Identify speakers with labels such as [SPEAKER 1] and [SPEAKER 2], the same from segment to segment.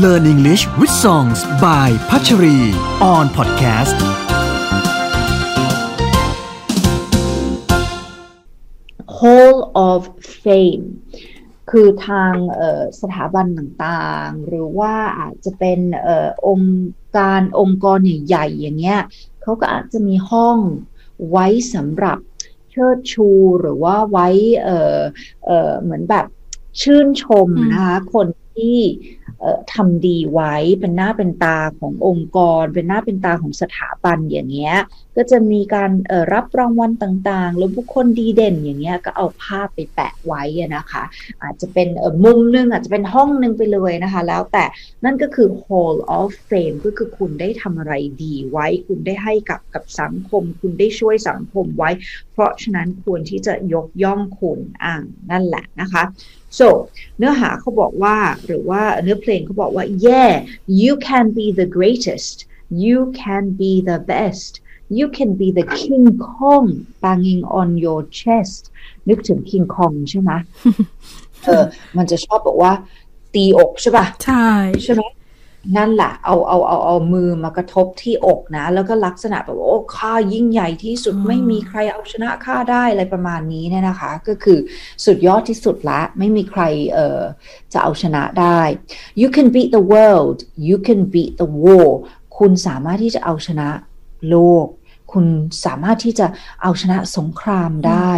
[SPEAKER 1] Learn English with Songs by พัชรี on podcast
[SPEAKER 2] Hall of Fame คือทางสถาบันต่างๆ หรือว่าอาจจะเป็นอองค์การองค์กรใหญ่ๆอย่างเงี้ยเขาก็อาจจะมีห้องไว้สำหรับเชิดชู หรือว่าไว้เออเออเหมือนแบบ ชื่นชมนะคะคนที่ทำดีไว้เป็นหน้าเป็นตาขององค์กร เป็นหน้าเป็นตาของสถาบันอย่างเงี้ย ก็จะมีการรับรางวัลต่างๆหรือบุคคลดีเด่นอย่างเงี้ยก็เอาภาพไปแปะไว้นะคะ อาจจะเป็นมุมนึงอาจจะเป็นห้องนึงไปเลยนะคะ แล้วแต่นั่นก็คือ Hall of Fame ก็คือคุณได้ทำอะไรดีไว้ คุณได้ให้กับกับสังคม คุณได้ช่วยสังคมไว้ เพราะฉะนั้นควรที่จะยกย่องคุณอ่างนั่นแหละนะคะ so เนื้อหาเขาบอกว่าหรือว่าเนื้อเพลงเขาบอกว่า yeah you can be the greatest you can be the best you can be the King Kong banging on your chest นึกถึง King Kong ใช่ไหมเออมันจะชอบบอกว่าตีอกใช่ปะ
[SPEAKER 3] ใช่
[SPEAKER 2] ใช่ไหม นั่นแหละเอาเอาเอาเอามือมากระทบที่อกนะ แล้วก็ลักษณะแบบโอ้ข้ายิ่งใหญ่ที่สุดไม่มีใครเอาชนะข้าได้อะไรประมาณนี้เนี่ยนะคะ ก็คือสุดยอดที่สุดละ ไม่มีใครเอ่อจะเอาชนะได้ you can beat the world you can beat the war คุณสามารถที่จะเอาชนะโลก คุณสามารถที่จะเอาชนะสงครามได้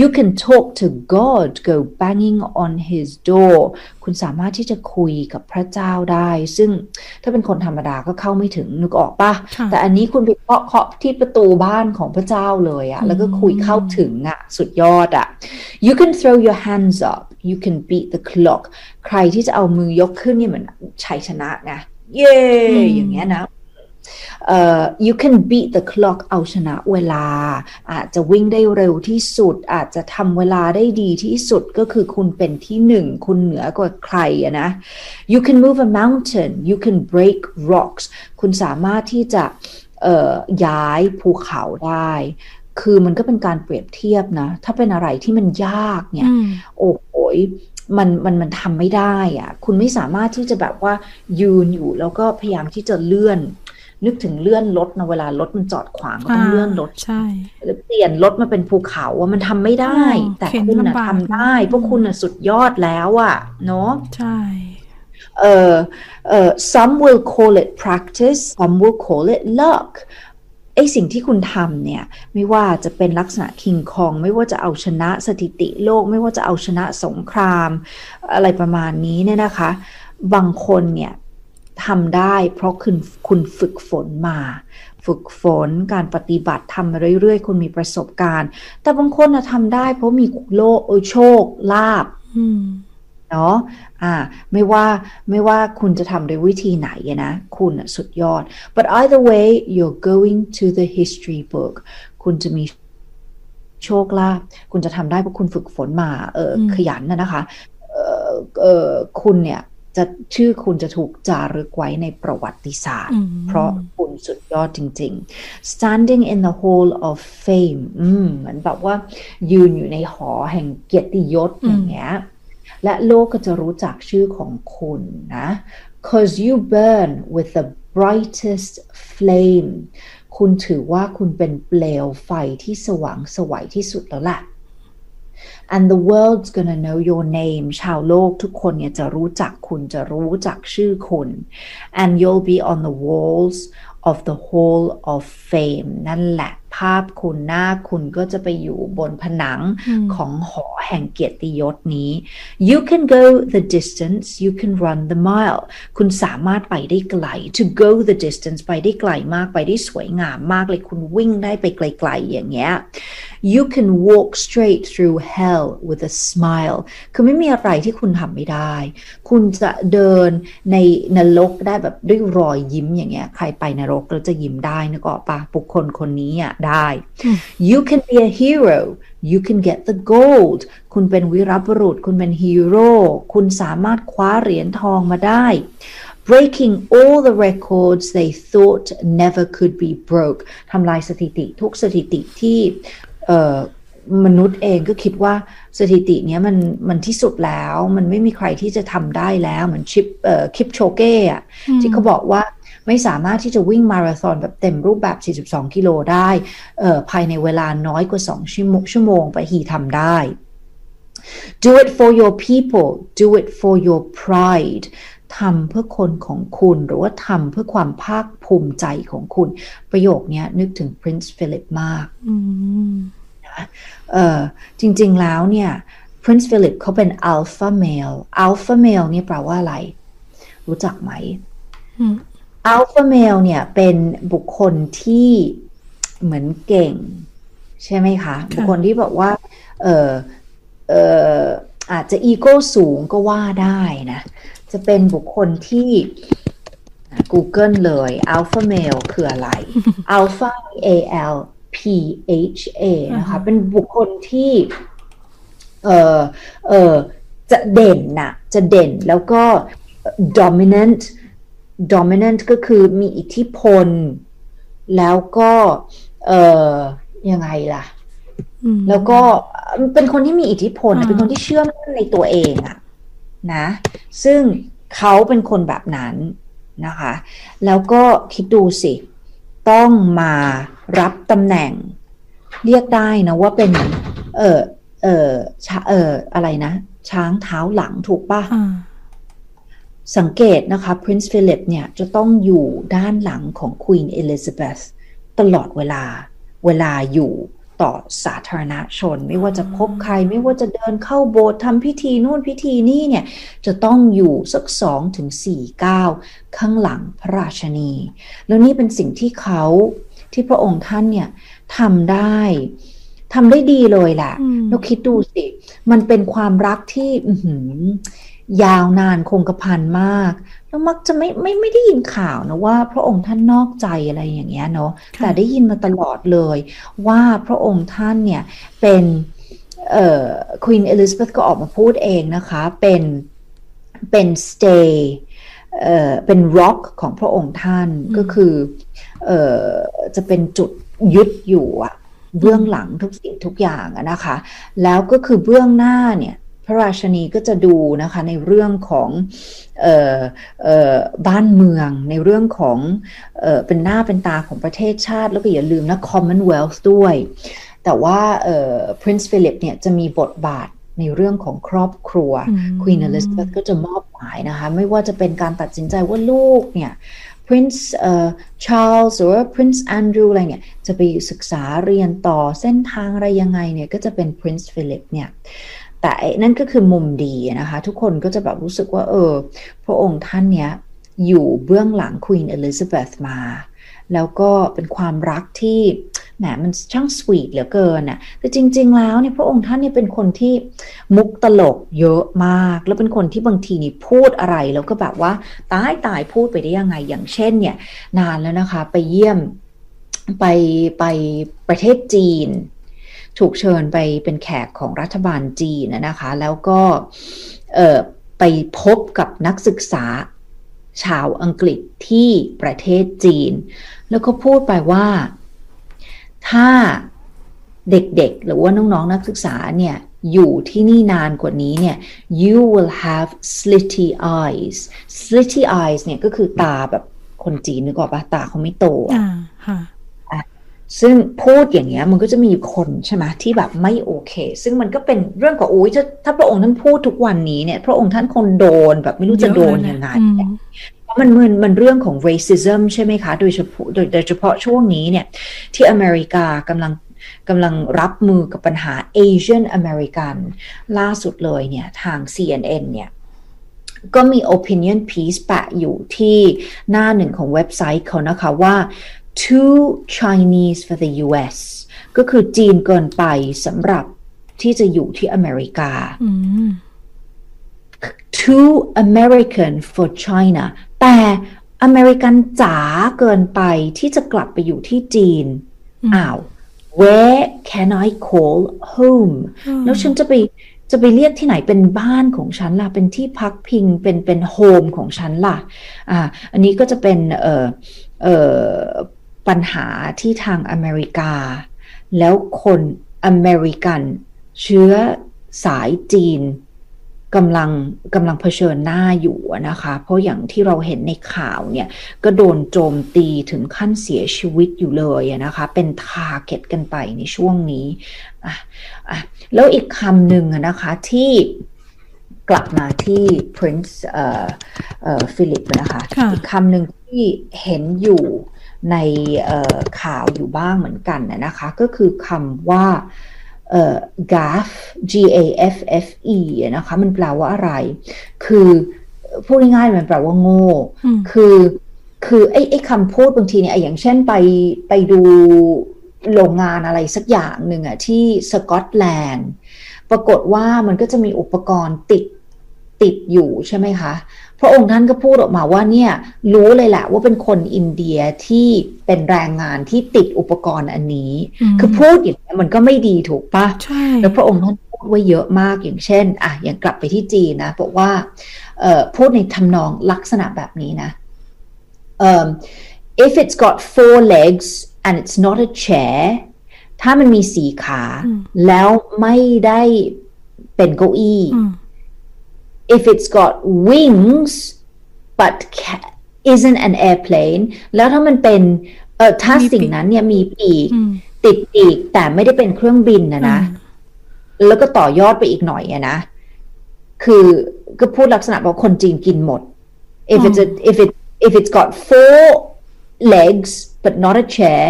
[SPEAKER 2] you can talk to God go banging on his door คุณสามารถที่จะคุยกับพระเจ้าได้ ซึ่งถ้าเป็นคนธรรมดาก็เข้าไม่ถึงนึกออกปะแต่อันนี้คุณไปเคาะเคาะที่ประตูบ้านของพระเจ้าเลยอะแล้วก็คุยเข้าถึงอะสุดยอดอะ you can throw your hands up you can beat the clock ใครที่จะเอามือยกขึ้นนี่เหมือนชัยชนะไงเย่อย่างเงี้ยนะ uh, you can beat the clock เอาชนะเวลา อาจจะวิ่งได้เร็วที่สุด อาจจะทำเวลาได้ดีที่สุดก็คือคุณเป็นที่หนึ่ง คุณเหนือกว่าใครนะ you can move a mountain you can break rocks คุณสามารถที่จะย้ายภูเขาได้คือมันก็เป็นการเปรียบเทียบนะ ถ้าเป็นอะไรที่มันยากเนี่ย โอ้โหมันมันมันทำไม่ได้อะคุณไม่สามารถที่จะแบบว่ายืนอยู่แล้วก็พยายามที่จะเลื่อน นึกถึงเลื่อนรถนะเวลารถมันจอดขวางก็ต้องเลื่อนรถ
[SPEAKER 3] ใช่
[SPEAKER 2] หรือเปลี่ยนรถมาเป็นภูเขาว่ามันทำไม่ได้ แต่คุณนะทำได้ พวกคุณนะสุดยอดแล้วอะเนาะ
[SPEAKER 3] ใช่
[SPEAKER 2] เออเออ some will call it practice some will call it luck ไอสิ่งที่คุณทำเนี่ย ไม่ว่าจะเป็นลักษณะคิงคอง ไม่ว่าจะเอาชนะสถิติโลก ไม่ว่าจะเอาชนะสงคราม อะไรประมาณนี้เนี่ยนะคะ บางคนเนี่ย ทำได้ เพราะคุณคุณฝึกฝนมา ฝึกฝนการปฏิบัติทำมาเรื่อยๆคุณมีประสบการณ์ แต่บางคนทำได้ เพราะมีโลโชคลาบเนาะอ่า ไม่ว่าไม่ว่าคุณจะทำด้วยวิธีไหนนะ คุณสุดยอด but either way you're going to the history book คุณจะมีโชคลาภคุณจะทำได้เพราะคุณฝึกฝนมา เออขยันนะนะคะ เออเออคุณเนี่ย จะชื่อคุณจะถูกจารึกไว้ในประวัติศาสตร์ เพราะคุณสุดยอดจริง ๆ standing in the hall of fame อืมเหมือนแบบว่ายืนอยู่ในหอแห่งเกียรติยศอย่างเงี้ย และโลกก็จะรู้จักชื่อของคุณนะ cause you burn with the brightest flame คุณถือว่าคุณเป็นเปลวไฟที่สว่างสวัยที่สุดแล้วแหละ and the world's gonna know your name ชาวโลกทุกคนเนี่ยจะรู้จักคุณจะรู้จักชื่อคุณ and you'll be on the walls of the hall of fame นั่นแหละ ภาพคุณหน้าคุณก็จะไปอยู่บนผนังของหอแห่งเกียรติยศนี้ you can go the distance you can run the mile คุณสามารถไปได้ไกล to go the distance ไปได้ไกลมากไปได้สวยงามมากเลยคุณวิ่งได้ไปไกลๆอย่างเงี้ย you can walk straight through hell with a smile คือไม่มีอะไรที่คุณทำไม่ได้ คุณจะเดินในนรกได้แบบด้วยรอยยิ้มอย่างเงี้ย ใครไปนรกแล้วจะยิ้มได้นะก็ปะบุคคลคนนี้อะได้ you can be a hero you can get the gold คุณเป็นวีรบุรุษ คุณเป็นฮีโร่ คุณสามารถคว้าเหรียญทองมาได้ breaking all the records they thought never could be broke ทำลายสถิติทุกสถิติที่มนุษย์เองก็คิดว่าสถิติเนี้ยมันมันที่สุดแล้ว มันไม่มีใครที่จะทำได้แล้ว เหมือนชิปเอ่อคิปโชเก้อะที่เขาบอกว่า ไม่สามารถที่จะวิ่งมาราธอนแบบเต็มรูปแบบ 42 กิโลได้ภายในเวลาน้อยกว่า2ชั่วโมงชั่วโมงไปฮีทำได้ do it for your people do it for your pride ทำเพื่อคนของคุณหรือว่าทำเพื่อความภาคภูมิใจของคุณ ประโยคนี้นึกถึง Prince Philip มากนะเออจริงๆแล้วเนี่ย Prince Philip เขาเป็น alpha male alpha male นี่แปลว่าอะไร รู้จักไหม alpha male เนี่ยเป็นบุคคลที่เหมือนเก่ง ใช่ไหมคะ บุคคลที่บอกว่า เออเอออาจจะอีโก้สูงก็ว่าได้นะ จะเป็นบุคคลที่ Google เลย Alpha Male คืออะไร Alpha A L P H A นะคะ เป็นบุคคลที่ เออเออจะเด่นนะจะเด่นแล้วก็ dominant dominant ก็คือมีอิทธิพล แล้วก็เออยังไงล่ะ แล้วก็เป็นคนที่มีอิทธิพล เป็นคนที่เชื่อมั่นในตัวเองอะนะ ซึ่งเขาเป็นคนแบบนั้นนะคะ แล้วก็คิดดูสิ ต้องมารับตำแหน่ง เรียกได้นะว่าเป็น เออเออเอออะไรนะ ช้างเท้าหลังถูกปะ สังเกตนะคะ Prince Philip เนี่ยจะต้องอยู่ด้านหลังของ Queen Elizabeth ตลอดเวลา เวลาอยู่ต่อสาธารณชน ไม่ว่าจะพบใครไม่ว่าจะเดินเข้าโบสถ์ทำพิธีนู่นพิธีนี่เนี่ย จะต้องอยู่สักสองถึงสี่ก้าวข้างหลังพระราชนี แล้วนี่เป็นสิ่งที่เขาที่พระองค์ท่านเนี่ยทำได้ทำได้ดีเลยแหละแล้วคิดดูสิ มันเป็นความรักที่ ยาวนานคงกระพันมาก แล้วมักจะไม่ไม่ไม่ได้ยินข่าวนะว่า พระองค์ท่านนอกใจอะไรอย่างเงี้ยเนาะแต่ได้ยินมาตลอดเลย ว่าพระองค์ท่านเนี่ยเป็นเอ่อควีนเอลิซาเบธก็ออกมาพูดเองนะคะเป็นเป็น stay เอ่อเป็น rock ของพระองค์ท่านก็คือเอ่อจะเป็นจุดยึดอยู่อะเบื้องหลังทุกสิ่งทุกอย่างนะคะ แล้วก็คือเบื้องหน้าเนี่ย พระราชนีก็จะดูนะคะในเรื่องของออออบ้านเมือง ในเรื่องของเออเป็นหน้าเป็นตาของประเทศชาติ แล้วก็อย่าลืมนะ Commonwealth ด้วย แต่ว่า Prince Philip เนี่ยจะมีบทบาทในเรื่องของครอบครัว Queen Elizabeth ก็จะมอบหมายนะคะ ไม่ว่าจะเป็นการตัดสินใจว่าลูกเนี่ย Prince Charles หรือว่า Prince Andrew อะไรเนี่ย จะไปศึกษาเรียนต่อเส้นทางอะไรยังไงเนี่ย ก็จะเป็น Prince Philip เนี่ย แต่นั่นก็คือมุมดีนะคะ ทุกคนก็จะแบบรู้สึกว่า เออ พระองค์ท่านเนี้ยอยู่เบื้องหลังควีนเอลิซาเบธมา แล้วก็เป็นความรักที่แหมมันช่างสวีทเหลือเกินน่ะแต่จริง ๆ แล้วเนี่ยพระองค์ท่านเนี่ยเป็นคนที่มุกตลกเยอะมาก แล้วเป็นคนที่บางทีนี่พูดอะไร แล้วก็แบบว่าตายตายพูดไปได้ยังไง อย่างเช่นเนี่ย นานแล้วนะคะ ไปเยี่ยมไปไปประเทศจีน ถูกเชิญไปเป็นแขกของรัฐบาลจีนนะคะ แล้วก็ไปพบกับนักศึกษาชาวอังกฤษที่ประเทศจีน แล้วก็พูดไปว่าถ้าเด็กๆ หรือว่าน้องๆ นักศึกษาเนี่ย อยู่ที่นี่นานกว่านี้เนี่ย you will have slitty eyes slitty eyes เนี่ยก็คือตาแบบคนจีนนึกออกปะตาเขาไม่โตอะ ซึ่งพูดอย่างเงี้ยมันก็จะมีคนใช่ไหมที่แบบไม่โอเค ซึ่งมันก็เป็นเรื่องของอุ้ยถ้าถ้าพระองค์ท่านพูดทุกวันนี้เนี่ย พระองค์ท่านคนโดนแบบไม่รู้จะโดนยังไงเพราะมันมันมันเรื่องของ racism ใช่ไหมคะ โดยเฉพาะโดยโดยเฉพาะช่วงนี้เนี่ย ที่อเมริกากำลังกำลังรับมือกับปัญหา Asian American ล่าสุดเลยเนี่ย ทาง CNN เนี่ยก็มี opinion piece แปะอยู่ที่หน้าหนึ่งของเว็บไซต์เขานะคะว่า too Chinese for the US ก็คือจีนเกินไปสำหรับที่จะอยู่ที่อเมริกา too American for China แต่อเมริกันจ๋าเกินไปที่จะกลับไปอยู่ที่จีน อ้าว where can I call home แล้วฉันจะไปจะไปเรียกที่ไหนเป็นบ้านของฉันล่ะ เป็นที่พักพิง เป็นเป็นโฮมของฉันล่ะ อ่า อันนี้ก็จะเป็นเอ่อเอ่อ ปัญหาที่ทางอเมริกา แล้วคนอเมริกัน เชื้อสายจีนกำลังกำลังเผชิญหน้าอยู่นะคะ เพราะอย่างที่เราเห็นในข่าวเนี่ย ก็โดนโจมตีถึงขั้นเสียชีวิตอยู่เลยนะคะ เป็นทาร์เก็ตกันไปในช่วงนี้อะอะแล้วอีกคำหนึ่งนะคะที่กลับมาที่ Prince ฟิลิปนะคะ อีกคำหนึ่งที่เห็นอยู่ ในข่าวอยู่บ้างเหมือนกันนะคะ ก็คือคำว่า gaff G A F F E นะคะ มันแปลว่าอะไร คือพูดง่ายๆมันแปลว่าโง่ คือคือไอ้ไอ้คำพูดบางทีเนี่ยอย่างเช่นไปไปดูโรงงานอะไรสักอย่างหนึ่งอะที่สกอตแลนด์ ปรากฏว่ามันก็จะมีอุปกรณ์ติดติดอยู่ใช่ไหมคะ พระองค์ท่านก็พูดออกมาว่าเนี่ยรู้เลยแหละว่าเป็นคนอินเดียที่เป็นแรงงานที่ติดอุปกรณ์อันนี้ คือพูดอย่างนี้มันก็ไม่ดีถูกปะใช่แล้วพระองค์ท่านพูดไว้เยอะมากอย่างเช่นอะอย่างกลับไปที่จีนนะบอกว่าพูดในทำนองลักษณะแบบนี้นะ um, if it's got four legs and it's not a chair ถ้ามันมีสีขา แล้วไม่ได้เป็นเก้าอี้ if it's got wings but isn't an airplane แล้วถ้ามันเป็นเออถ้าสิ่งนั้นเนี่ยมีปีกติดปีกแต่ไม่ได้เป็นเครื่องบินนะนะ แล้วก็ต่อยอดไปอีกหน่อยอะนะ คือก็พูดลักษณะว่าคนจีนกินหมด if it's a, if it if it's got four legs but not a chair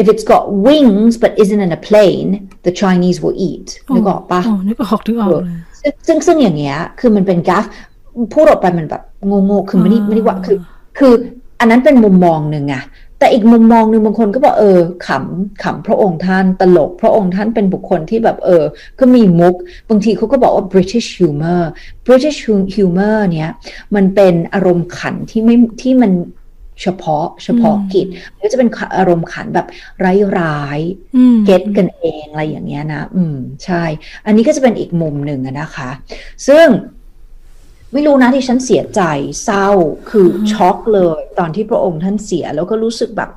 [SPEAKER 2] if it's got wings but isn't in a plane the Chinese will eat นึกออกปะ
[SPEAKER 3] นึกออกนึกออกเลย
[SPEAKER 2] ซึ่งซึ่งอย่างเงี้ย คือมันเป็นกราฟพูดออกไปมันแบบงงๆคือไม่ได้ไม่ได้ว่าคือ คืออันนั้นเป็นมุมมองหนึ่งอะแต่อีกมุมมองหนึ่งบางคนก็บอกเออขำขำพระองค์ท่านตลก พระองค์ท่านเป็นบุคคลที่แบบเออ ก็มีมุก บางทีเขาก็บอกว่า British humor British humor เนี้ยมันเป็นอารมณ์ขันที่ไม่ที่มัน เฉพาะเฉพาะกิจหรือจะเป็นอารมณ์ขันแบบร้ายๆเก็ตกันเองอะไรอย่างเงี้ยนะ อืม ใช่ อันนี้ก็จะเป็นอีกมุมหนึ่งนะคะ ซึ่งไม่รู้นะที่ฉันเสียใจเศร้าคือช็อกเลย ตอนที่พระองค์ท่านเสีย แล้วก็รู้สึกแบบ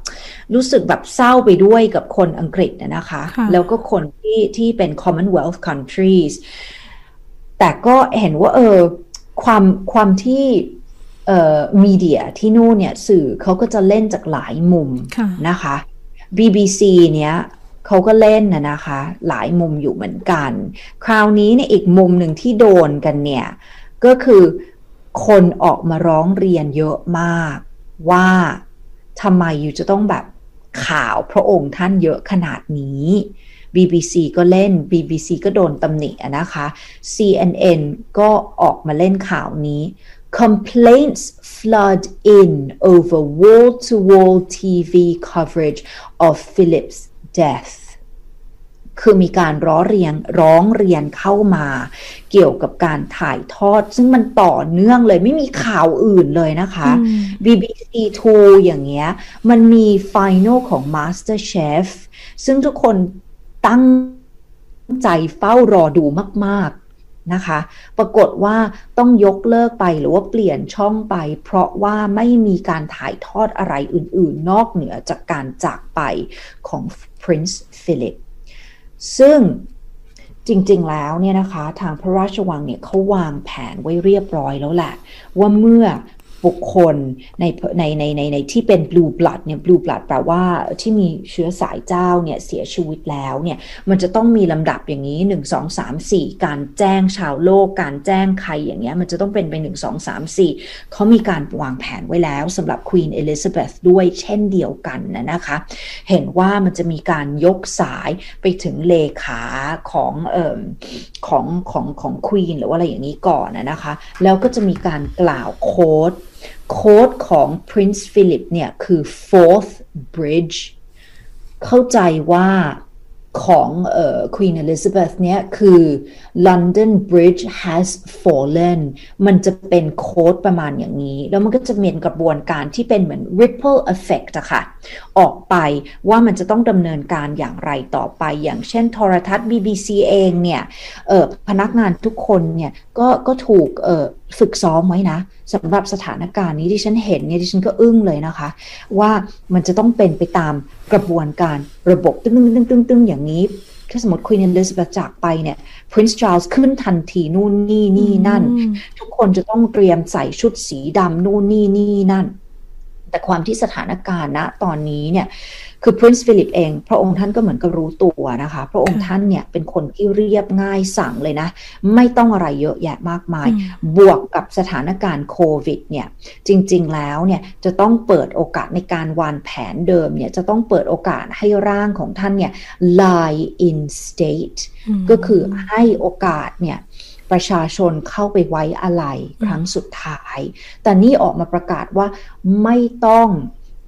[SPEAKER 2] รู้สึกแบบเศร้าไปด้วยกับคนอังกฤษนะคะ แล้วก็คนที่ที่เป็น Commonwealth countries แต่ก็เห็นว่าเออ ความความที่ มีเดียที่นู่นเนี่ยสื่อเขาก็จะเล่นจากหลายมุมนะคะ BBC เนี้ยเขาก็เล่นนะนะคะ หลายมุมอยู่เหมือนกัน คราวนี้เนี่ยอีกมุมหนึ่งที่โดนกันเนี่ย ก็คือคนออกมาร้องเรียนเยอะมาก ว่าทำไมอยู่จะต้องแบบข่าวพระองค์ท่านเยอะขนาดนี้ BBC ก็เล่น BBC ก็โดนตำหนินะคะ CNN ก็ออกมาเล่นข่าวนี้ complaints flood in over wall to wall TV coverage of Philip's death คือมีการร้อเรียงร้องเรียนเข้ามา เกี่ยวกับการถ่ายทอด ซึ่งมันต่อเนื่องเลยไม่มีข่าวอื่นเลยนะคะ BBC 2 อย่างเงี้ย มันมีไฟนอลของ Master Chef ซึ่งทุกคนตั้งใจเฝ้ารอดูมาก นะคะ ปรากฏว่าต้องยกเลิกไปหรือว่าเปลี่ยนช่องไป เพราะว่าไม่มีการถ่ายทอดอะไรอื่น ๆ นอกเหนือจากการจากไปของ Prince Philip ซึ่งจริง ๆ แล้วเนี่ยนะคะ ทางพระราชวังเนี่ยเขาวางแผนไว้เรียบร้อยแล้วแหละ ว่าเมื่อ บุคคลในในในในในที่เป็น blue blood เนี่ย blue blood แปลว่าที่มีเชื้อสายเจ้าเนี่ยเสียชีวิตแล้วเนี่ยมันจะต้องมีลำดับอย่างนี้ 1 2 3 4 การแจ้งชาวโลก การแจ้งใครอย่างเงี้ยมันจะต้องเป็นไป 1 2 3 4 เขามีการวางแผนไว้แล้วสำหรับ Queen Elizabeth ด้วยเช่นเดียวกันนะนะคะ เห็นว่ามันจะมีการยกสายไปถึงเลขาของเอ่อของของของ Queen หรือว่าอะไรอย่างนี้ก่อนนะคะ แล้วก็จะมีการกล่าวโค้ด โค้ดของ Prince Philip เนี่ยคือ fourth bridge เข้าใจว่า ของเอ่อ Queen Elizabeth เนี่ยคือ London Bridge has fallen มันจะเป็นโค้ดประมาณอย่างนี้ แล้วมันก็จะมีกระบวนการที่เป็นเหมือน ripple effect อะค่ะ ออกไปว่ามันจะต้องดำเนินการอย่างไรต่อไป อย่างเช่นโทรทัศน์ BBC เองเนี่ยเอ่อพนักงานทุกคนเนี่ยก็ก็ถูกเอ่อฝึกซ้อมไว้นะสำหรับสถานการณ์นี้ที่ฉันเห็นเนี่ยที่ฉันก็อึ้งเลยนะคะ ว่ามันจะต้องเป็นไปตาม กระบวนการระบบตึ้งตึ้งตึ้งตึ้งตึ้งอย่างนี้ถ้าสมมติควีนเอลิซาเบธจากไปเนี่ย Prince Charles ขึ้นทันทีนู่นนี่นี่นั่น ทุกคนจะต้องเตรียมใส่ชุดสีดำนู่นนี่นี่นั่น แต่ความที่สถานการณ์ณตอนนี้เนี่ย คือ Prince Philip เอง พระองค์ท่านก็เหมือนกับรู้ตัวนะคะ พระองค์ท่านเนี่ยเป็นคนที่เรียบง่ายสั่งเลยนะ ไม่ต้องอะไรเยอะแยะมากมาย บวกกับสถานการณ์โควิดเนี่ย จริง ๆ แล้วเนี่ยจะต้องเปิดโอกาสในการวางแผนเดิมเนี่ยจะต้องเปิดโอกาสให้ร่างของท่านเนี่ย lie in state ก็คือให้โอกาสเนี่ยประชาชนเข้าไปไว้อะไรครั้งสุดท้าย แต่นี่ออกมาประกาศว่าไม่ต้อง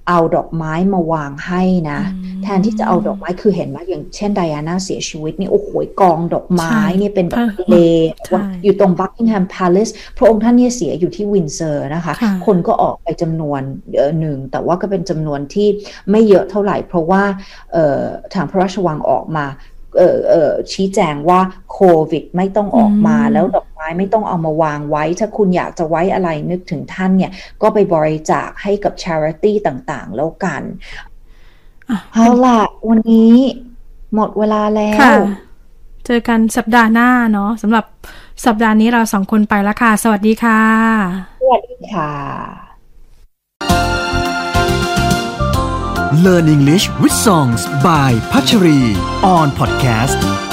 [SPEAKER 2] เอาดอกไม้มาวางให้นะ แทนที่จะเอาดอกไม้คือเห็นไหมอย่างเช่นไดอาน่าเสียชีวิตนี่โอ้โหกองดอกไม้เนี่ยเป็นแบบเลว่าอยู่ตรงบักกิงแฮมพาเลสพระองค์ท่านเนี่ยเสียอยู่ที่วินเซอร์นะคะ คนก็ออกไปจำนวนหนึ่ง แต่ว่าก็เป็นจำนวนที่ไม่เยอะเท่าไหร่ เพราะว่าทางพระราชวังออกมา ชี้แจงว่าโควิด ไม่ต้องออกมาแล้วดอกไม้ไม่ต้องเอามาวางไว้ ถ้าคุณอยากจะไว้อะไรนึกถึงท่านเนี่ย ก็ไปบริจาคให้กับ charity ต่างๆ แล้วกันเอาล่ะ วันนี้หมดเวลาแล้ว
[SPEAKER 3] เจอกันสัปดาห์หน้าเนาะสำหรับสัปดาห์นี้เราสองคนไปแล้วค่ะ สวัสดีค่ะ
[SPEAKER 2] สวัสดีค่ะ
[SPEAKER 1] Learn English with Songs by Patchery on podcast